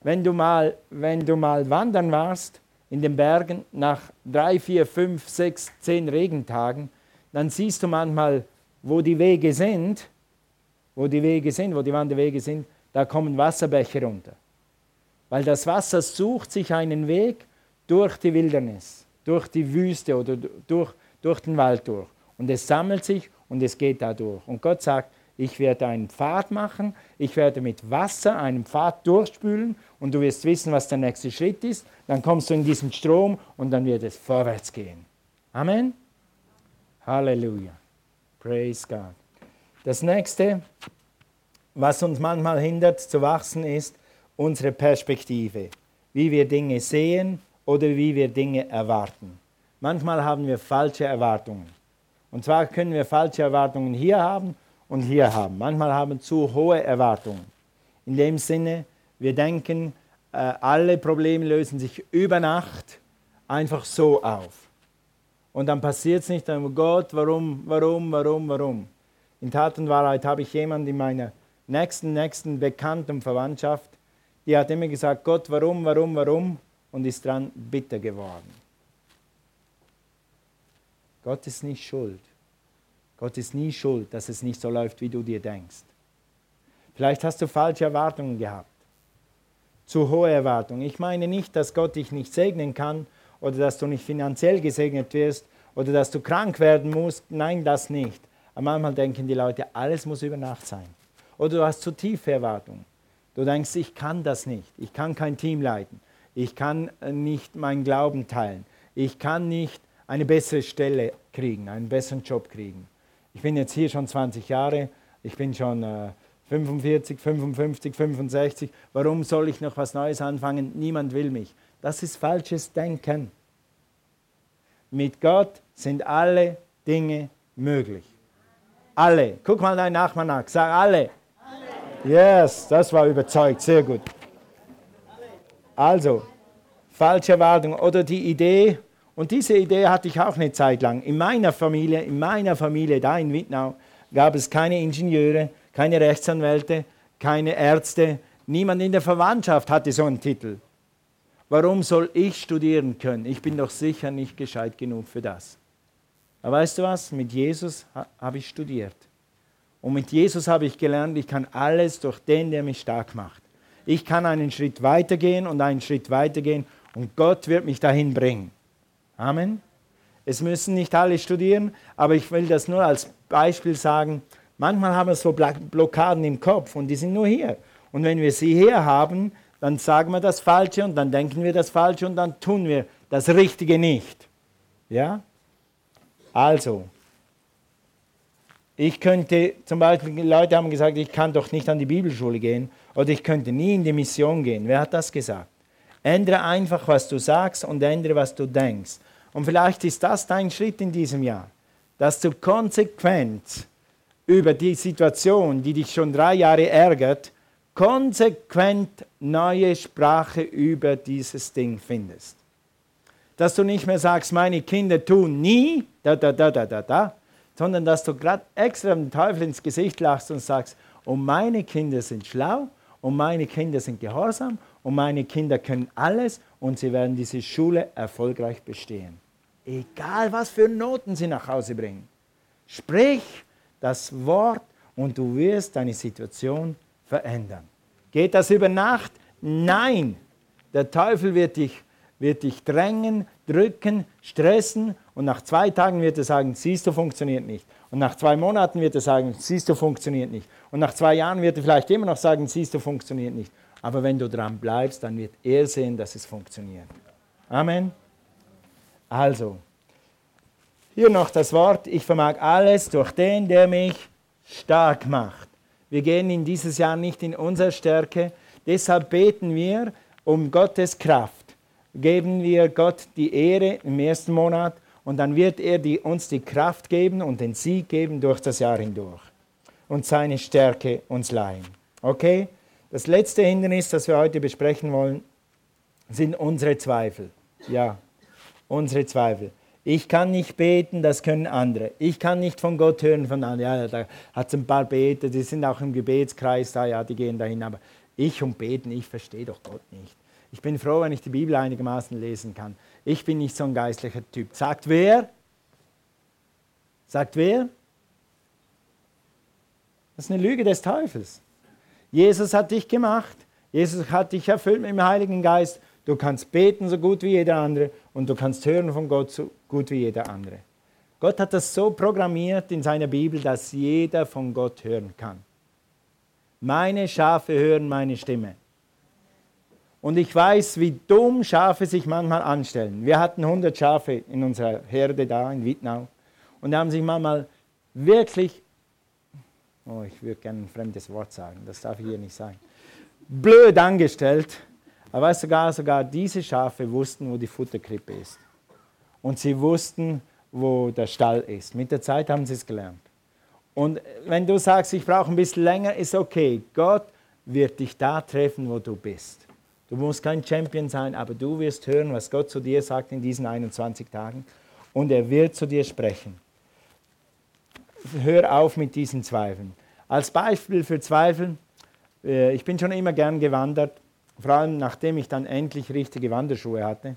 Wenn du mal, wenn du mal wandern warst in den Bergen nach drei, vier, fünf, sechs, zehn Regentagen, dann siehst du manchmal, wo die Wege sind, wo die Wege sind, wo die Wanderwege sind, da kommen Wasserbäche runter. Weil das Wasser sucht sich einen Weg durch die Wildernis, durch die Wüste oder durch, durch den Wald durch. Und es sammelt sich und es geht da durch. Und Gott sagt, ich werde einen Pfad machen, ich werde mit Wasser einen Pfad durchspülen und du wirst wissen, was der nächste Schritt ist. Dann kommst du in diesen Strom und dann wird es vorwärts gehen. Amen. Halleluja. Praise God. Das nächste, was uns manchmal hindert zu wachsen, ist unsere Perspektive. Wie wir Dinge sehen oder wie wir Dinge erwarten. Manchmal haben wir falsche Erwartungen. Und zwar können wir falsche Erwartungen hier haben und hier haben. Manchmal haben wir zu hohe Erwartungen. In dem Sinne, wir denken, äh, alle Probleme lösen sich über Nacht einfach so auf. Und dann passiert es nicht, dann, Gott, warum, warum, warum, warum? In Tat und Wahrheit habe ich jemanden in meiner nächsten, nächsten Bekannten Verwandtschaft, die hat immer gesagt, Gott, warum, warum, warum? Und ist dran bitter geworden. Gott ist nicht schuld. Gott ist nie schuld, dass es nicht so läuft, wie du dir denkst. Vielleicht hast du falsche Erwartungen gehabt. Zu hohe Erwartungen. Ich meine nicht, dass Gott dich nicht segnen kann oder dass du nicht finanziell gesegnet wirst oder dass du krank werden musst. Nein, das nicht. Aber manchmal denken die Leute, alles muss über Nacht sein. Oder du hast zu tiefe Erwartungen. Du denkst, ich kann das nicht. Ich kann kein Team leiten. Ich kann äh, nicht meinen Glauben teilen. Ich kann nicht eine bessere Stelle kriegen, einen besseren Job kriegen. Ich bin jetzt hier schon 20 Jahre. Ich bin schon äh, 45, 55, 65. Warum soll ich noch was Neues anfangen? Niemand will mich. Das ist falsches Denken. Mit Gott sind alle Dinge möglich. Alle. Guck mal deinen Nachbarn nach. Sag alle. alle. Yes, das war überzeugt. Sehr gut. Also, falsche Erwartung oder die Idee, und diese Idee hatte ich auch eine Zeit lang. In meiner Familie, in meiner Familie da in Wittnau gab es keine Ingenieure, keine Rechtsanwälte, keine Ärzte. Niemand in der Verwandtschaft hatte so einen Titel. Warum soll ich studieren können? Ich bin doch sicher nicht gescheit genug für das. Aber weißt du was? Mit Jesus habe ich studiert. Und mit Jesus habe ich gelernt, ich kann alles durch den, der mich stark macht. Ich kann einen Schritt weitergehen und einen Schritt weitergehen und Gott wird mich dahin bringen. Amen. Es müssen nicht alle studieren, aber ich will das nur als Beispiel sagen. Manchmal haben wir so Blockaden im Kopf und die sind nur hier. Und wenn wir sie hier haben, dann sagen wir das Falsche und dann denken wir das Falsche und dann tun wir das Richtige nicht. Ja? Also, ich könnte zum Beispiel, Leute haben gesagt, ich kann doch nicht an die Bibelschule gehen oder ich könnte nie in die Mission gehen. Wer hat das gesagt? Ändere einfach, was du sagst und ändere, was du denkst. Und vielleicht ist das dein Schritt in diesem Jahr, dass du konsequent über die Situation, die dich schon drei Jahre ärgert, konsequent neue Sprache über dieses Ding findest. Dass du nicht mehr sagst, meine Kinder tun nie, da, da, da, da, da, da, sondern dass du gerade extra dem Teufel ins Gesicht lachst und sagst, und meine Kinder sind schlau, und meine Kinder sind gehorsam, und meine Kinder können alles, und sie werden diese Schule erfolgreich bestehen. Egal, was für Noten sie nach Hause bringen. Sprich das Wort und du wirst deine Situation verändern. Geht das über Nacht? Nein. Der Teufel wird dich, wird dich drängen, drücken, stressen und nach zwei Tagen wird er sagen, siehst du, funktioniert nicht. Und nach zwei Monaten wird er sagen, siehst du, funktioniert nicht. Und nach zwei Jahren wird er vielleicht immer noch sagen, siehst du, funktioniert nicht. Aber wenn du dran bleibst, dann wird er sehen, dass es funktioniert. Amen. Also, hier noch das Wort, ich vermag alles durch den, der mich stark macht. Wir gehen in dieses Jahr nicht in unsere Stärke. Deshalb beten wir um Gottes Kraft. Geben wir Gott die Ehre im ersten Monat Und dann wird er die, uns die Kraft geben und den Sieg geben durch das Jahr hindurch. Und seine Stärke uns leihen. Okay? Das letzte Hindernis, das wir heute besprechen wollen, sind unsere Zweifel. Ja, unsere Zweifel. Ich kann nicht beten, das können andere. Ich kann nicht von Gott hören, von anderen. Ja, da hat es ein paar Beter, die sind auch im Gebetskreis da, ja, die gehen dahin. Aber ich und beten, ich verstehe doch Gott nicht. Ich bin froh, wenn ich die Bibel einigermaßen lesen kann. Ich bin nicht so ein geistlicher Typ. Sagt wer? Sagt wer? Das ist eine Lüge des Teufels. Jesus hat dich gemacht. Jesus hat dich erfüllt mit dem Heiligen Geist. Du kannst beten so gut wie jeder andere und du kannst hören von Gott so gut wie jeder andere. Gott hat das so programmiert in seiner Bibel, dass jeder von Gott hören kann. Meine Schafe hören meine Stimme. Und ich weiß, wie dumm Schafe sich manchmal anstellen. Wir hatten 100 Schafe in unserer Herde da in Wittnau. Und haben sich manchmal wirklich, oh, ich würde gerne ein fremdes Wort sagen, das darf ich hier nicht sagen, blöd angestellt. Aber weißt sogar, sogar diese Schafe wussten, wo die Futterkrippe ist. Und sie wussten, wo der Stall ist. Mit der Zeit haben sie es gelernt. Und wenn du sagst, ich brauche ein bisschen länger, ist okay. Gott wird dich da treffen, wo du bist. Du musst kein Champion sein, aber du wirst hören, was Gott zu dir sagt in diesen 21 Tagen. Und er wird zu dir sprechen. Hör auf mit diesen Zweifeln. Als Beispiel für Zweifel, äh, ich bin schon immer gern gewandert, vor allem nachdem ich dann endlich richtige Wanderschuhe hatte.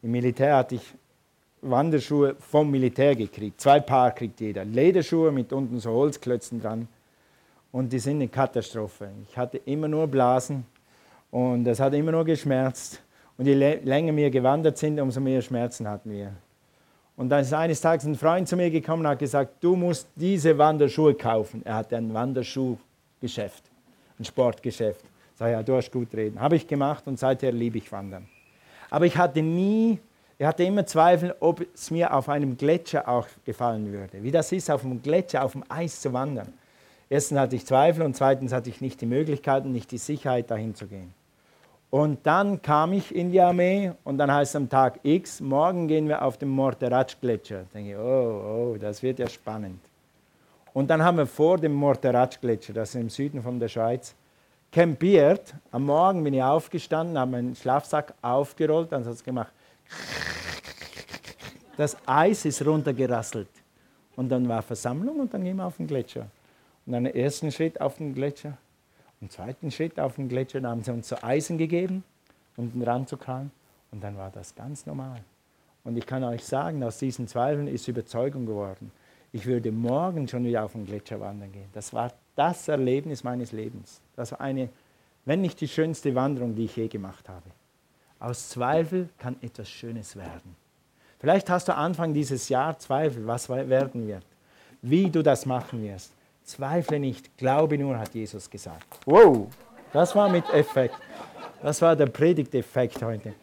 Im Militär hatte ich Wanderschuhe vom Militär gekriegt. Zwei Paar kriegt jeder. Lederschuhe mit unten so Holzklötzen dran. Und die sind eine Katastrophe. Ich hatte immer nur Blasen und es hat immer nur geschmerzt. Und je länger wir gewandert sind, umso mehr Schmerzen hatten wir. Und dann ist eines Tages ein Freund zu mir gekommen und hat gesagt, du musst diese Wanderschuhe kaufen. Er hatte ein Wanderschuhgeschäft, ein Sportgeschäft. Sag ja, du hast gut reden. Habe ich gemacht und seither liebe ich Wandern. Aber ich hatte nie, ich hatte immer Zweifel, ob es mir auf einem Gletscher auch gefallen würde. Wie das ist, auf einem Gletscher, auf dem Eis zu wandern. Erstens hatte ich Zweifel und zweitens hatte ich nicht die Möglichkeit und nicht die Sicherheit, dahin zu gehen. Und dann kam ich in die Armee und dann heißt es am Tag X, morgen gehen wir auf den Morteratsch-Gletscher. Denke ich, oh, oh, das wird ja spannend. Und dann haben wir vor dem Morteratsch-Gletscher, das ist im Süden von der Schweiz, campiert. Am Morgen bin ich aufgestanden, habe meinen Schlafsack aufgerollt, dann hat es gemacht. Das Eis ist runtergerasselt. Und dann war Versammlung und dann gehen wir auf den Gletscher. Und dann den ersten Schritt auf den Gletscher, im zweiten Schritt auf dem Gletscher haben sie uns so Eisen gegeben, um den Rand zu kramen. Und dann war das ganz normal. Und ich kann euch sagen, aus diesen Zweifeln ist Überzeugung geworden. Ich würde morgen schon wieder auf den Gletscher wandern gehen. Das war das Erlebnis meines Lebens. Das war eine, wenn nicht die schönste Wanderung, die ich je gemacht habe. Aus Zweifel kann etwas Schönes werden. Vielleicht hast du Anfang dieses Jahr Zweifel, was werden wird, wie du das machen wirst. Zweifle nicht, glaube nur, hat Jesus gesagt. Wow, das war mit Effekt. Das war der Predigteffekt heute.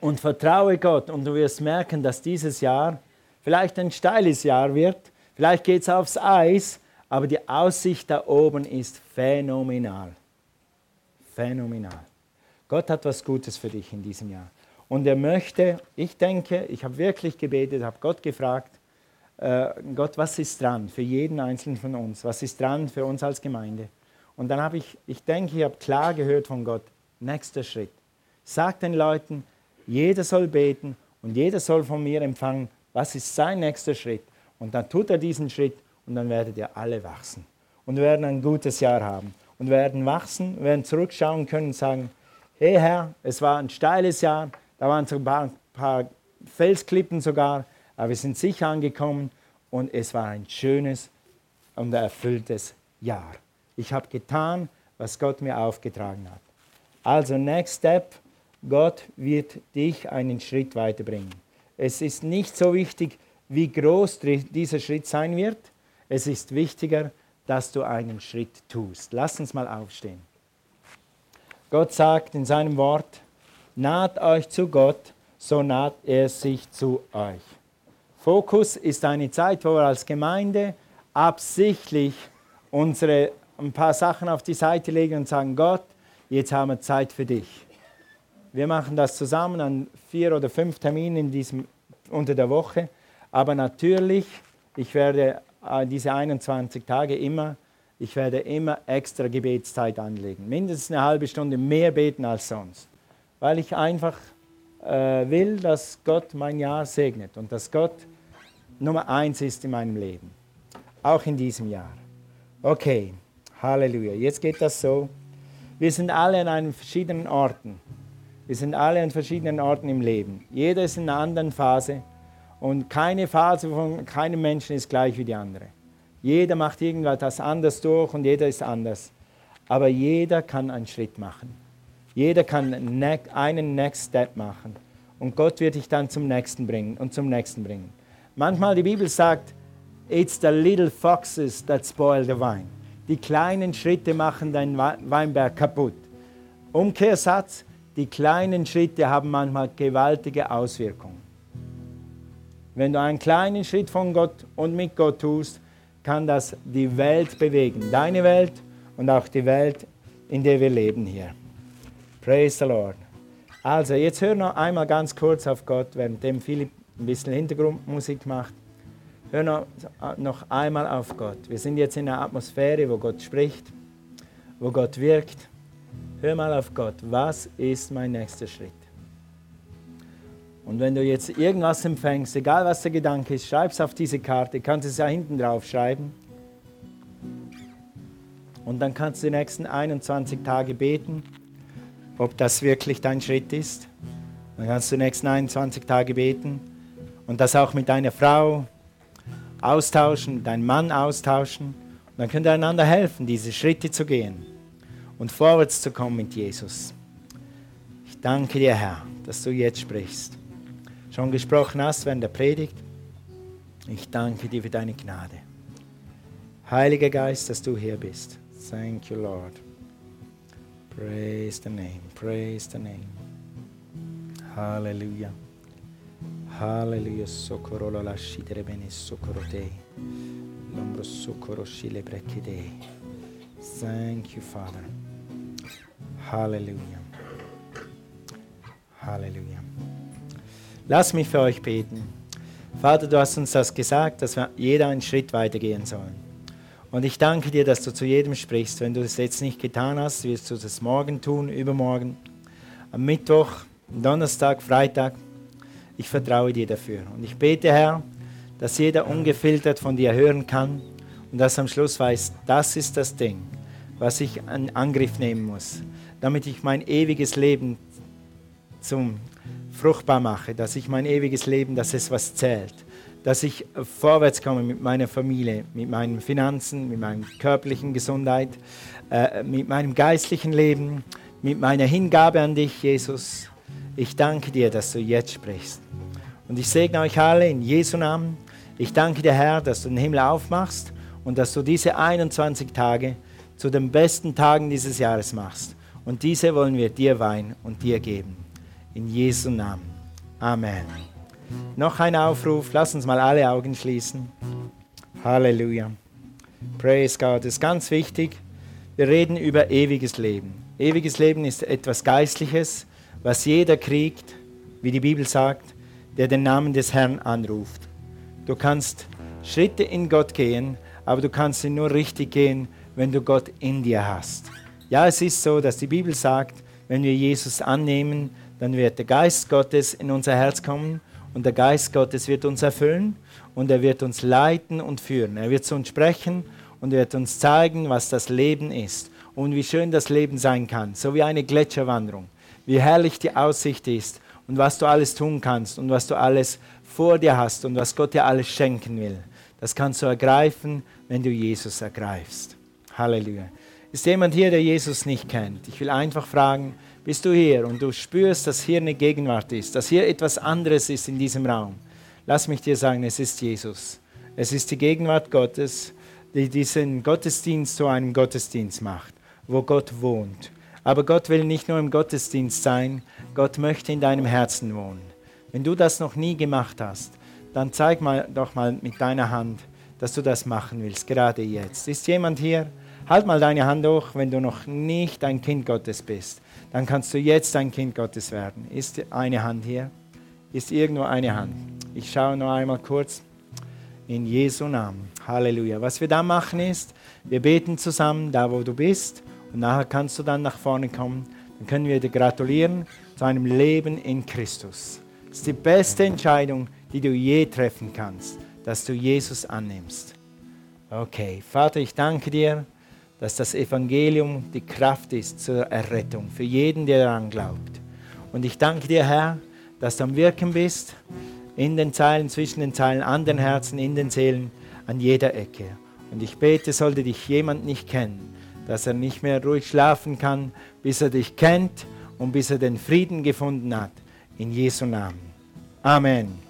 Und vertraue Gott und du wirst merken, dass dieses Jahr vielleicht ein steiles Jahr wird. Vielleicht geht es aufs Eis, aber die Aussicht da oben ist phänomenal. Phänomenal. Gott hat was Gutes für dich in diesem Jahr. Und er möchte, ich denke, ich habe wirklich gebetet, habe Gott gefragt, äh, Gott, was ist dran für jeden Einzelnen von uns? Was ist dran für uns als Gemeinde? Und dann habe ich, ich denke, ich habe klar gehört von Gott, nächster Schritt. Sag den Leuten, jeder soll beten und jeder soll von mir empfangen, was ist sein nächster Schritt. Und dann tut er diesen Schritt und dann werdet ihr alle wachsen. Und werden ein gutes Jahr haben. Und werden wachsen, werden zurückschauen können und sagen, hey Herr, es war ein steiles Jahr, da waren so ein paar Felsklippen sogar, aber wir sind sicher angekommen und es war ein schönes und erfülltes Jahr. Ich habe getan, was Gott mir aufgetragen hat. Also, next step, Gott wird dich einen Schritt weiterbringen. Es ist nicht so wichtig, wie groß dieser Schritt sein wird. Es ist wichtiger, dass du einen Schritt tust. Lass uns mal aufstehen. Gott sagt in seinem Wort, naht euch zu Gott, so naht er sich zu euch. Fokus ist eine Zeit, wo wir als Gemeinde absichtlich unsere ein paar Sachen auf die Seite legen und sagen, Gott, jetzt haben wir Zeit für dich. Wir machen das zusammen an vier oder fünf Terminen in diesem unter der Woche. Aber natürlich, ich werde äh, diese 21 Tage immer, ich werde immer extra Gebetszeit anlegen. Mindestens eine halbe Stunde mehr beten als sonst. Weil ich einfach äh, will, dass Gott mein Jahr segnet und dass Gott Nummer eins ist in meinem Leben. Auch in diesem Jahr. Okay, Halleluja. Jetzt geht das so. Wir sind alle an einem verschiedenen Orten. Wir sind alle an verschiedenen Orten im Leben. Jeder ist in einer anderen Phase und keine Phase von keinem Menschen ist gleich wie die andere. Jeder macht irgendwas anders durch und jeder ist anders. Aber jeder kann einen Schritt machen. Jeder kann einen Next Step machen. Und Gott wird dich dann zum nächsten bringen und zum nächsten bringen. Manchmal die Bibel sagt, it's the little foxes that spoil the vine. Die kleinen Schritte machen deinen Weinberg kaputt. Umkehrsatz, die kleinen Schritte haben manchmal gewaltige Auswirkungen. Wenn du einen kleinen Schritt von Gott und mit Gott tust, kann das die Welt bewegen. Deine Welt und auch die Welt, in der wir leben hier. Praise the Lord. Also, jetzt hör noch einmal ganz kurz auf Gott, während dem Philipp ein bisschen Hintergrundmusik macht. Hör noch, noch einmal auf Gott. Wir sind jetzt in einer Atmosphäre, wo Gott spricht, wo Gott wirkt. Hör mal auf Gott. Was ist mein nächster Schritt? Und wenn du jetzt irgendwas empfängst, egal was der Gedanke ist, schreib es auf diese Karte, kannst es ja hinten drauf schreiben. Und dann kannst du die nächsten 21 Tage beten, ob das wirklich dein Schritt ist. Dann kannst du die nächsten 21 Tage beten und das auch mit deiner Frau austauschen, deinem Mann austauschen. Und dann könnt ihr einander helfen, diese Schritte zu gehen und vorwärts zu kommen mit Jesus. Ich danke dir, Herr, dass du jetzt sprichst schon gesprochen hast während der Predigt. Ich danke dir für deine Gnade. Heiliger Geist, dass du hier bist. Thank you, Lord. Praise the name, praise the name. Halleluja. Halleluja. Socorro la lascitere bene socorro te. L'ombro socorro scile brecchide. Thank you, Father. Halleluja. Halleluja. Lass mich für euch beten. Vater, du hast uns das gesagt, dass wir jeder einen Schritt weitergehen sollen. Und ich danke dir, dass du zu jedem sprichst. Wenn du es jetzt nicht getan hast, wirst du das morgen tun, übermorgen, am Mittwoch, Donnerstag, Freitag. Ich vertraue dir dafür. Und ich bete, Herr, dass jeder ungefiltert von dir hören kann und dass am Schluss weiß, das ist das Ding, was ich in Angriff nehmen muss, damit ich mein ewiges Leben zum fruchtbar mache, dass ich mein ewiges Leben, dass es was zählt, dass ich vorwärts komme mit meiner Familie, mit meinen Finanzen, mit meiner körperlichen Gesundheit, äh, mit meinem geistlichen Leben, mit meiner Hingabe an dich, Jesus. Ich danke dir, dass du jetzt sprichst. Und ich segne euch alle in Jesu Namen. Ich danke dir, Herr, dass du den Himmel aufmachst und dass du diese 21 Tage zu den besten Tagen dieses Jahres machst. Und diese wollen wir dir weihen und dir geben. In Jesu Namen. Amen. Noch ein Aufruf. Lass uns mal alle Augen schließen. Halleluja. Praise God. Das ist ganz wichtig. Wir reden über ewiges Leben. Ewiges Leben ist etwas Geistliches, was jeder kriegt, wie die Bibel sagt, der den Namen des Herrn anruft. Du kannst Schritte in Gott gehen, aber du kannst sie nur richtig gehen, wenn du Gott in dir hast. Ja, es ist so, dass die Bibel sagt, wenn wir Jesus annehmen, dann wird der Geist Gottes in unser Herz kommen und der Geist Gottes wird uns erfüllen und er wird uns leiten und führen. Er wird zu uns sprechen und er wird uns zeigen, was das Leben ist und wie schön das Leben sein kann, so wie eine Gletscherwanderung, wie herrlich die Aussicht ist und was du alles tun kannst und was du alles vor dir hast und was Gott dir alles schenken will. Das kannst du ergreifen, wenn du Jesus ergreifst. Halleluja. Ist jemand hier, der Jesus nicht kennt? Ich will einfach fragen, bist du hier und du spürst, dass hier eine Gegenwart ist, dass hier etwas anderes ist in diesem Raum, lass mich dir sagen, es ist Jesus. Es ist die Gegenwart Gottes, die diesen Gottesdienst zu einem Gottesdienst macht, wo Gott wohnt. Aber Gott will nicht nur im Gottesdienst sein, Gott möchte in deinem Herzen wohnen. Wenn du das noch nie gemacht hast, dann zeig mal doch mal mit deiner Hand, dass du das machen willst, gerade jetzt. Ist jemand hier? Halt mal deine Hand hoch, wenn du noch nicht ein Kind Gottes bist dann kannst du jetzt ein Kind Gottes werden. Ist eine Hand hier? Ist irgendwo eine Hand? Ich schaue noch einmal kurz in Jesu Namen. Halleluja. Was wir dann machen ist, wir beten zusammen, da wo du bist, und nachher kannst du dann nach vorne kommen. Dann können wir dir gratulieren zu einem Leben in Christus. Das ist die beste Entscheidung, die du je treffen kannst, dass du Jesus annimmst. Okay, Vater, ich danke dir, dass das Evangelium die Kraft ist zur Errettung für jeden, der daran glaubt. Und ich danke dir, Herr, dass du am Wirken bist, in den Zeilen, zwischen den Zeilen, an den Herzen, in den Seelen, an jeder Ecke. Und ich bete, sollte dich jemand nicht kennen, dass er nicht mehr ruhig schlafen kann, bis er dich kennt und bis er den Frieden gefunden hat. In Jesu Namen. Amen.